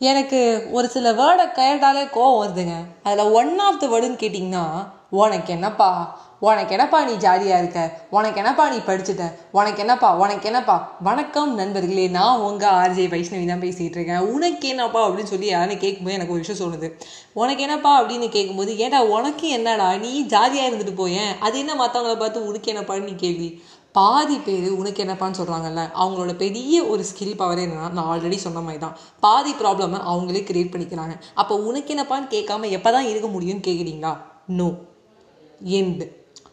எனக்கு ஒரு சில வேர்டை கேட்டாலே கோவம் வருதுங்க. அதில் ஒன் ஆஃப் த வேர்டுன்னு கேட்டிங்கன்னா உனக்கு என்னப்பா? உனக்கு என்னப்பா நீ ஜாலியாக இருக்க? உனக்கு என்னப்பா நீ படிச்சுட்ட? உனக்கு என்னப்பா? உனக்கு என்னப்பா? வணக்கம் நண்பர்களே நான் உங்கள் ஆர்ஜே வைஷ்ணவி தான் பேசிகிட்டு இருக்கேன். உனக்கு என்னப்பா? அப்படின்னு சொல்லி யாரும் கேட்கும்போது எனக்கு ஒரு விஷயம் சொல்லுது உனக்கு என்னப்பா? அப்படின்னு கேட்கும்போது ஏடா உனக்கு என்னடா? நீ ஜாலியாக இருந்துட்டு போயேன். அது என்ன மற்றவங்கள பார்த்து உனக்கு என்னப்பான்னு நீ கேள்வி? பாதி பேர் உனக்கு என்னப்பான்னு சொல்கிறாங்கல்ல அவங்களோட பெரிய ஒரு ஸ்கில் பவர் என்னன்னா நான் ஆல்ரெடி சொன்ன மாதிரி தான் பாதி ப்ராப்ளமை அவங்களே க்ரியேட் பண்ணிக்கிறாங்க. அப்போ உனக்கு என்னப்பான்னு கேட்காம எப்போ தான் இருக்க முடியும்னு கேட்குறீங்களா நோ எண்டு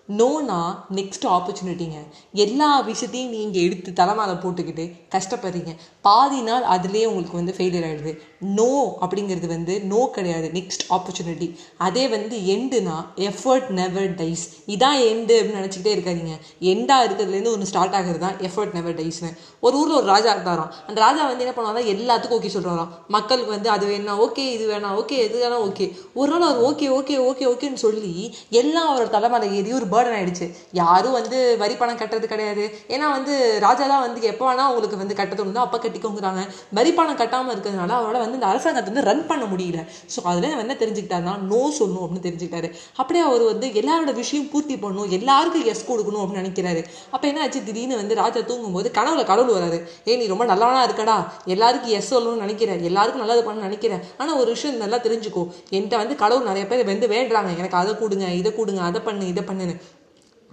நோனா நெக்ஸ்ட் ஆப்பர்ச்சுனிட்டிங்க எல்லா விஷயத்தையும் நீங்கள் எடுத்து தலைமையில் போட்டுக்கிட்டு கஷ்டப்படுறீங்க. பாதி நாள் அதுலேயே உங்களுக்கு வந்து ஃபெயிலியர் ஆகிடுது நோ அப்படிங்கிறது வந்து நோ கிடையாது. நெக்ஸ்ட் ஆப்பர்ச்சுனிட்டி அதே வந்து எண்டுனா எஃபர்ட் நெவர் டைஸ் இதான் எண்டு அப்படின்னு நினச்சிக்கிட்டே இருக்காதீங்க. எண்டாக இருக்கிறதுலேருந்து ஒன்று ஸ்டார்ட் ஆகிறது தான் எஃபர்ட் நெவர் டைஸ்னு ஒரு ஊரில் ஒரு ராஜா இருந்தாராம். அந்த ராஜா வந்து என்ன பண்ணுவாங்க எல்லாத்துக்கும் ஓகே சொல்கிறாராம் மக்களுக்கு வந்து அது வேணா ஓகே இது வேணாம் ஓகே இது வேணாம் ஓகே ஒரு நாள் அவர் ஓகே ஓகே ஓகே ஓகேன்னு சொல்லி எல்லாம் அவரோட தலைமலை ஏறி ஒரு பேர்டன் ஆயிடுச்சு. யாரும் வந்து வரி பணம் கட்டுறது கிடையாது. ஏன்னா வந்து ராஜா தான் வந்து எப்போ வேணா உங்களுக்கு வந்து கட்ட தோணுதோ அப்போ கட்டிக்கோங்கிறாங்க. வரி பணம் கட்டாமல் இருக்கிறதுனால அவரோட வந்து இந்த அரசாங்கத்தை வந்து ரன் பண்ண முடியல. ஸோ அதில் என்ன தெரிஞ்சுக்கிட்டாருன்னா நோ சொல்லணும் அப்படின்னு தெரிஞ்சுக்கிட்டாரு. அப்படியே அவர் வந்து எல்லாரோட விஷயம் பூர்த்தி பண்ணணும். எல்லாருக்கும் எஸ் கொடுக்கணும் அப்படின்னு நினைக்கிறாரு. அப்போ என்ன ஆச்சு? திடீர்னு வந்து ராஜா தூங்கும்போது கனவுல கடவுள் வராது ஏ நீ ரொம்ப நல்லவனா இருக்கடா. எல்லாருக்கும் எஸ் சொல்லணும்னு நினைக்கிறேன். எல்லாருக்கும் நல்லது பண்ண நினைக்கிறேன். ஆனால் ஒரு விஷயம் நல்லா தெரிஞ்சுக்கோ. என்கிட்ட வந்து கடவுள் நிறைய பேர் வந்து வேண்டுறாங்க. எனக்கு அதை கொடுங்க இதை கொடுங்க அதை பண்ணு இதை பண்ணுன்னு.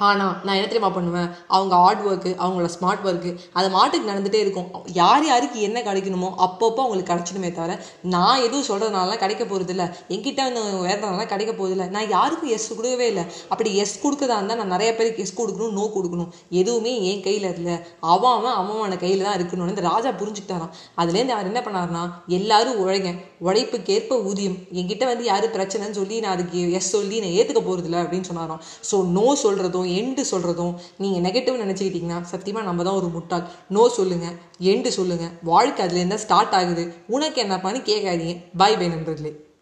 ஆனால் நான் என்ன தெரியுமா பண்ணுவேன்? அவங்க ஹார்ட் ஒர்க்கு அவங்களோட ஸ்மார்ட் ஒர்க்கு அது மாட்டுக்கு நடந்துகிட்டே இருக்கும். யார் யாருக்கு என்ன கிடைக்கணுமோ அப்பப்போ அவங்களுக்கு கிடைச்சிடுமே தவிர நான் எதுவும் சொல்கிறதுனால கிடைக்க போகிறதில்ல என்கிட்ட வந்து வேறதுனால கிடைக்க போகிறது இல்லை நான் யாருக்கும் எஸ் கொடுக்கவே இல்லை. அப்படி எஸ் கொடுக்கதா இருந்தால் நான் நிறைய பேருக்கு எஸ் கொடுக்கணும் நோ கொடுக்கணும். எதுவுமே என் கையில் இல்லை. அவன் அவன் அவன் கையில் தான் இருக்கணும்னு இந்த ராஜா புரிஞ்சுக்கிட்டாரான் அதுலேருந்து அவர் என்ன பண்ணாருன்னா எல்லாரும் உழைங்க. உழைப்புக்கேற்ப ஊதியம். என்கிட்ட வந்து யார் பிரச்சனைன்னு சொல்லி நான் அதுக்கு எஸ் சொல்லி நான் ஏற்றுக்க போகிறதில்ல அப்படின்னு சொன்னாராம். ஸோ நோ சொல்கிறதும் எண்டு சொல்கிறதும் நீங்கள் நெகட்டிவ் நினச்சிக்கிட்டிங்கன்னா சத்தியமாக நம்ம தான் ஒரு முட்டாள். நோ சொல்லுங்கள் எண்டு சொல்லுங்கள் வாழ்க்கை அதுலேருந்து ஸ்டார்ட் ஆகுது. உனக்கு என்னப்பான்னு கேட்காதீங்க. பாய் பை நண்பர்களே